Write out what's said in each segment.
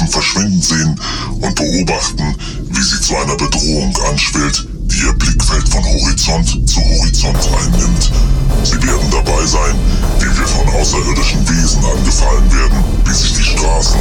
Vulkandämpfen verschwinden sehen und beobachten, wie sie zu einer Bedrohung anschwillt, die ihr Blickfeld von Horizont zu Horizont einnimmt. Sie werden dabei sein, wie wir von außerirdischen Wesen angefallen werden, wie sich die Straßen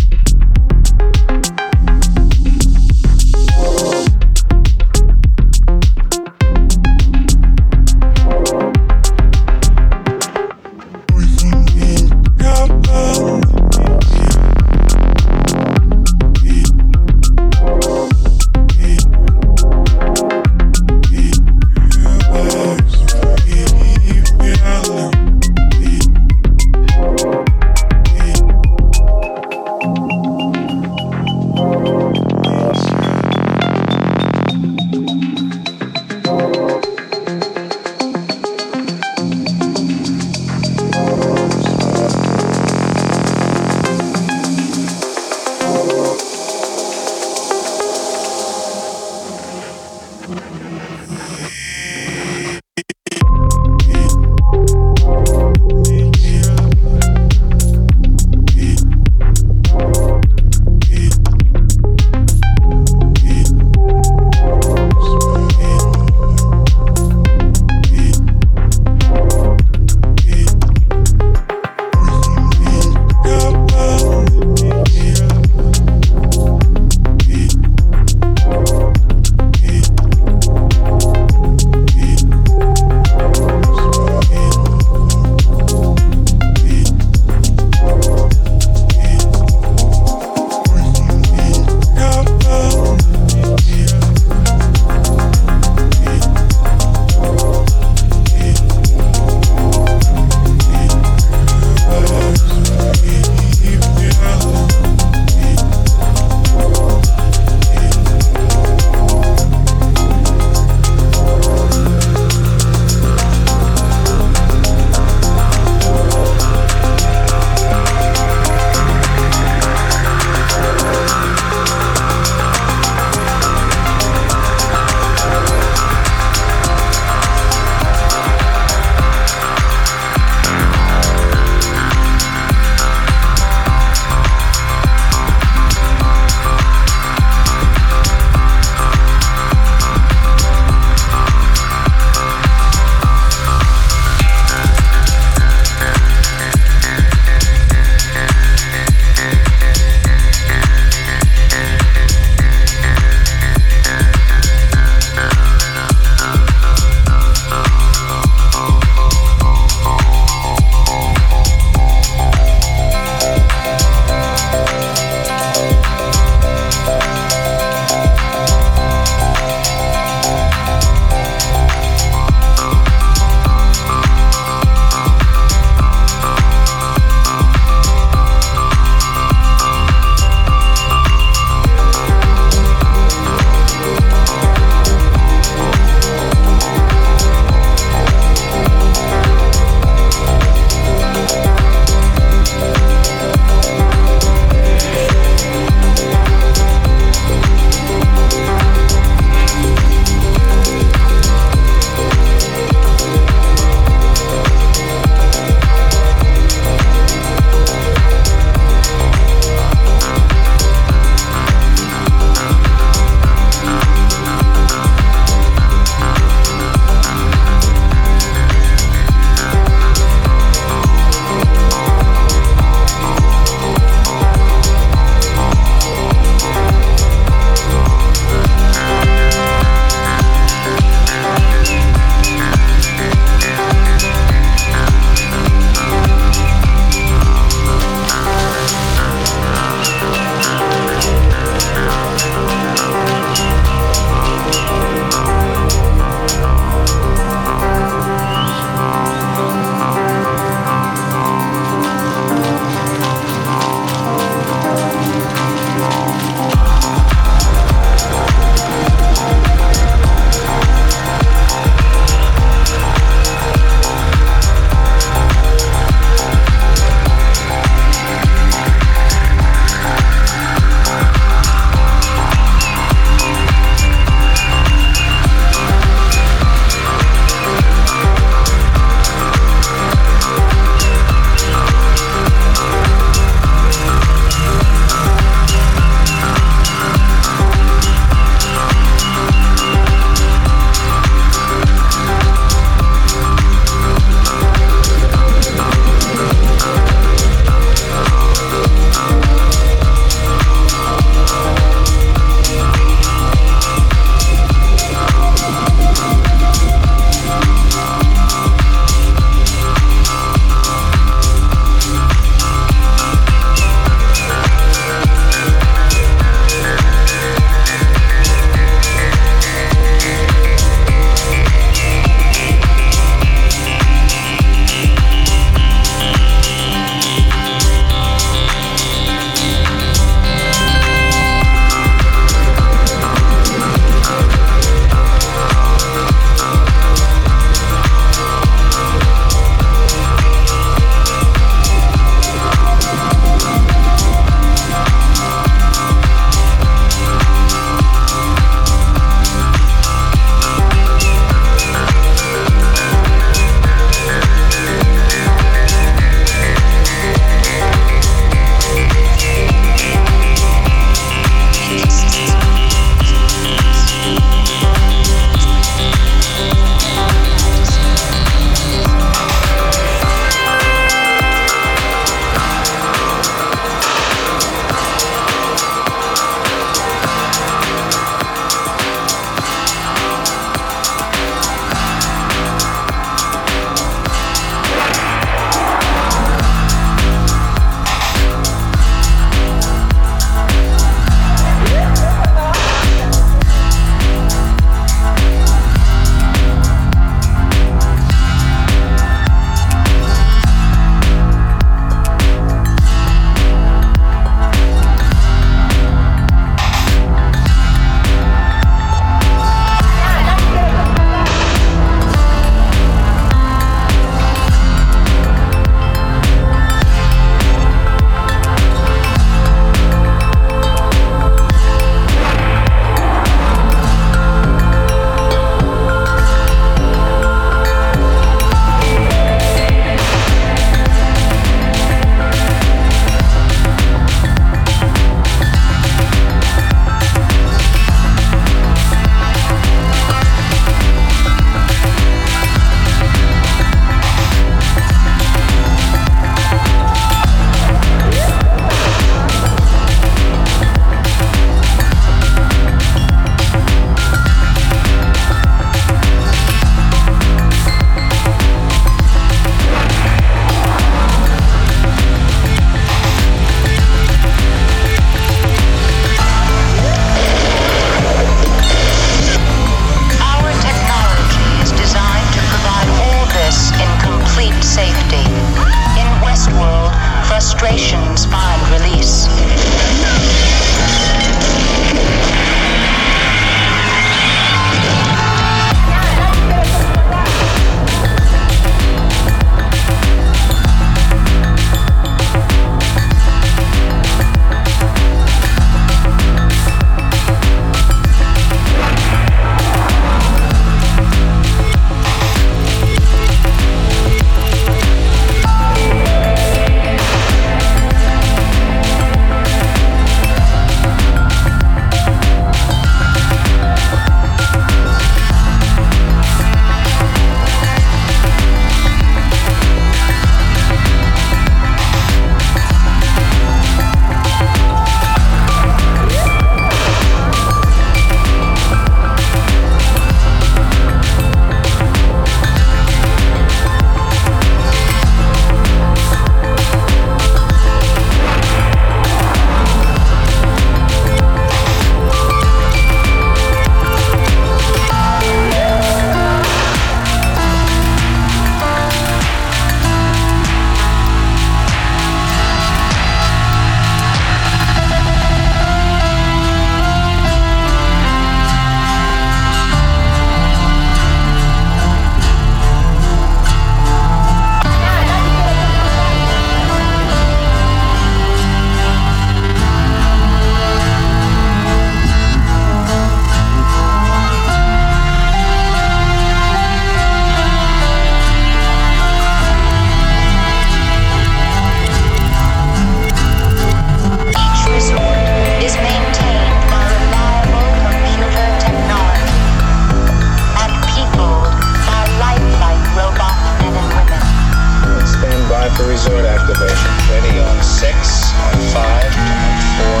for resort activation. Ready on six, on five, on four,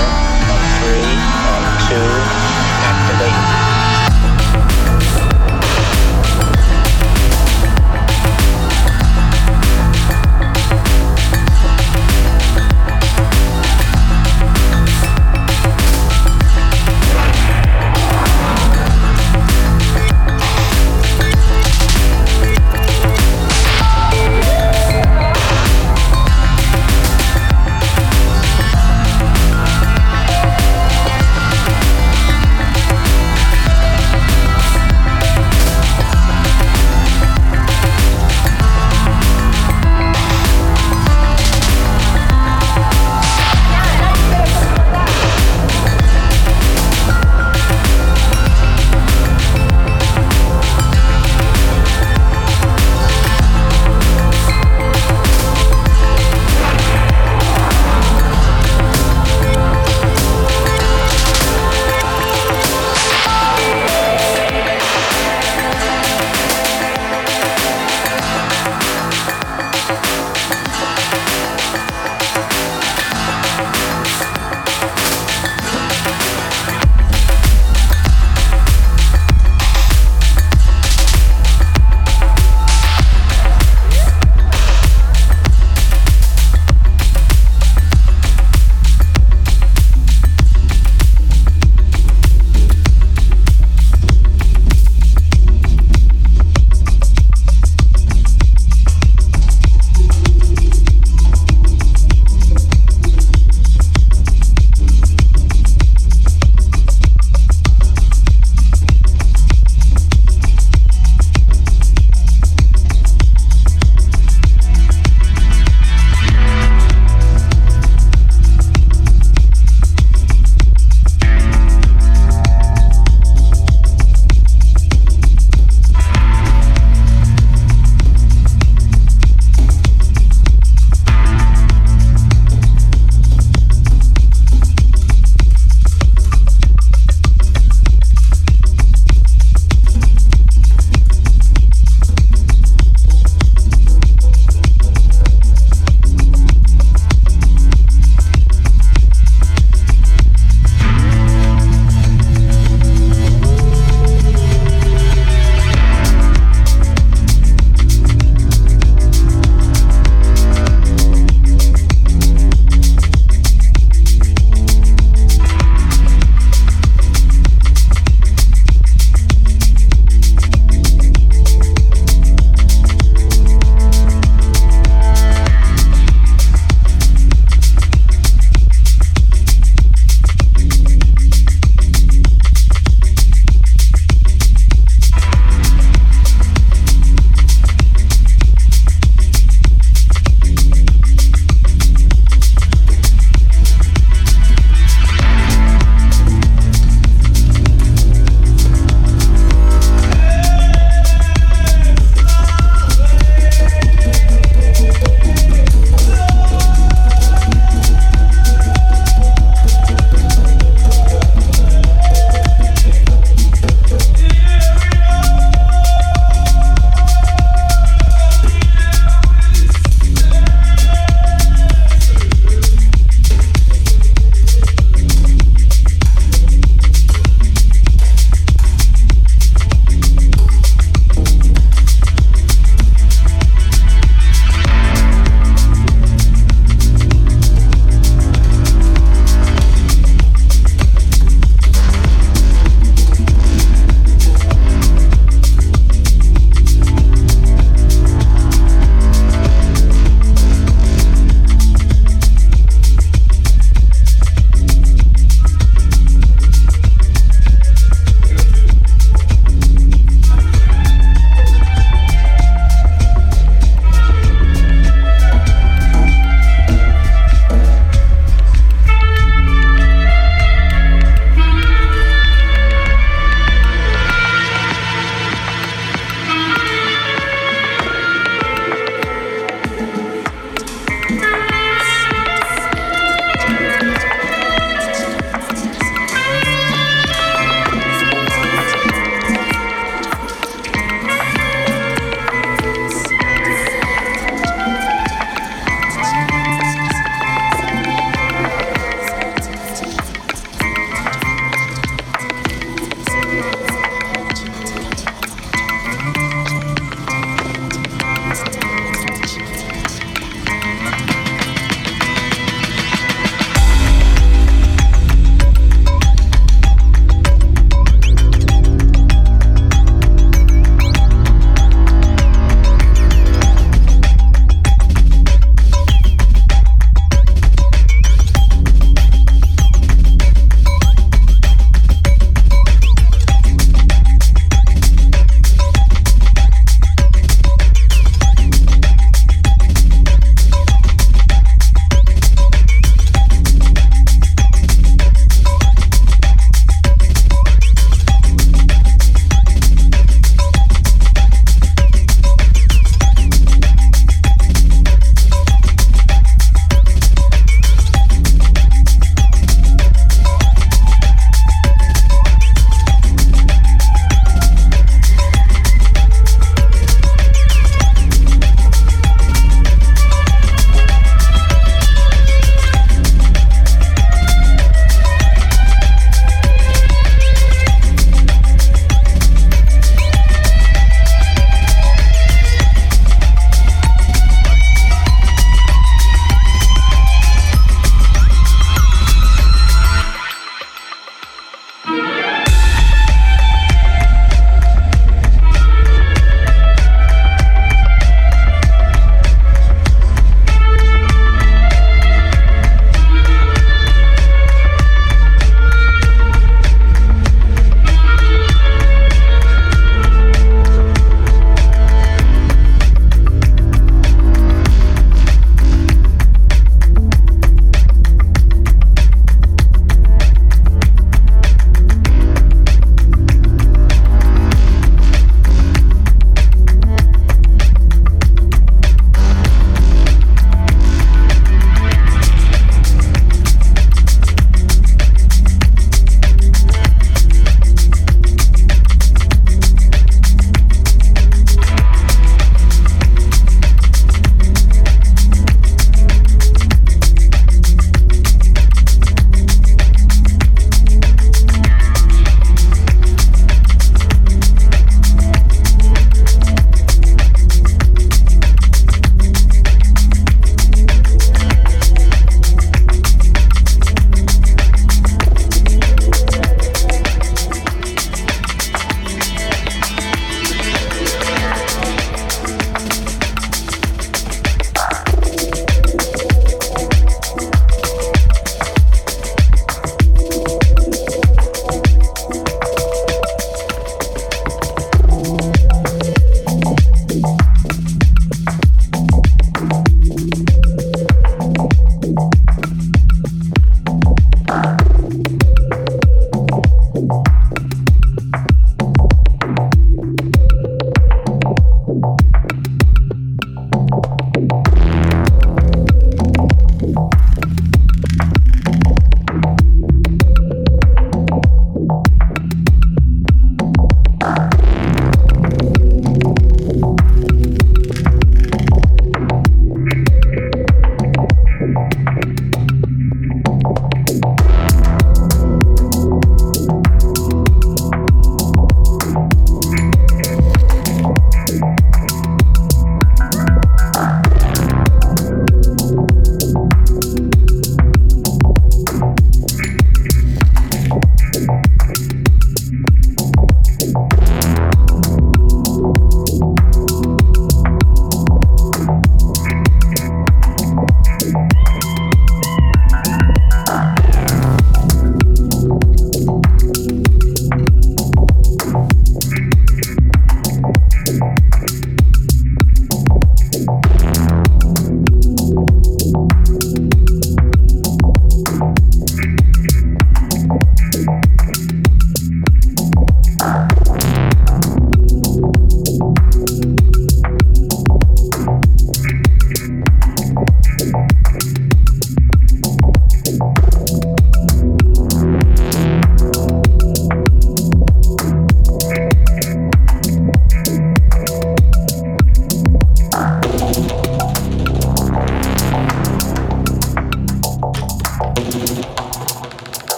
on three, on two. Activate.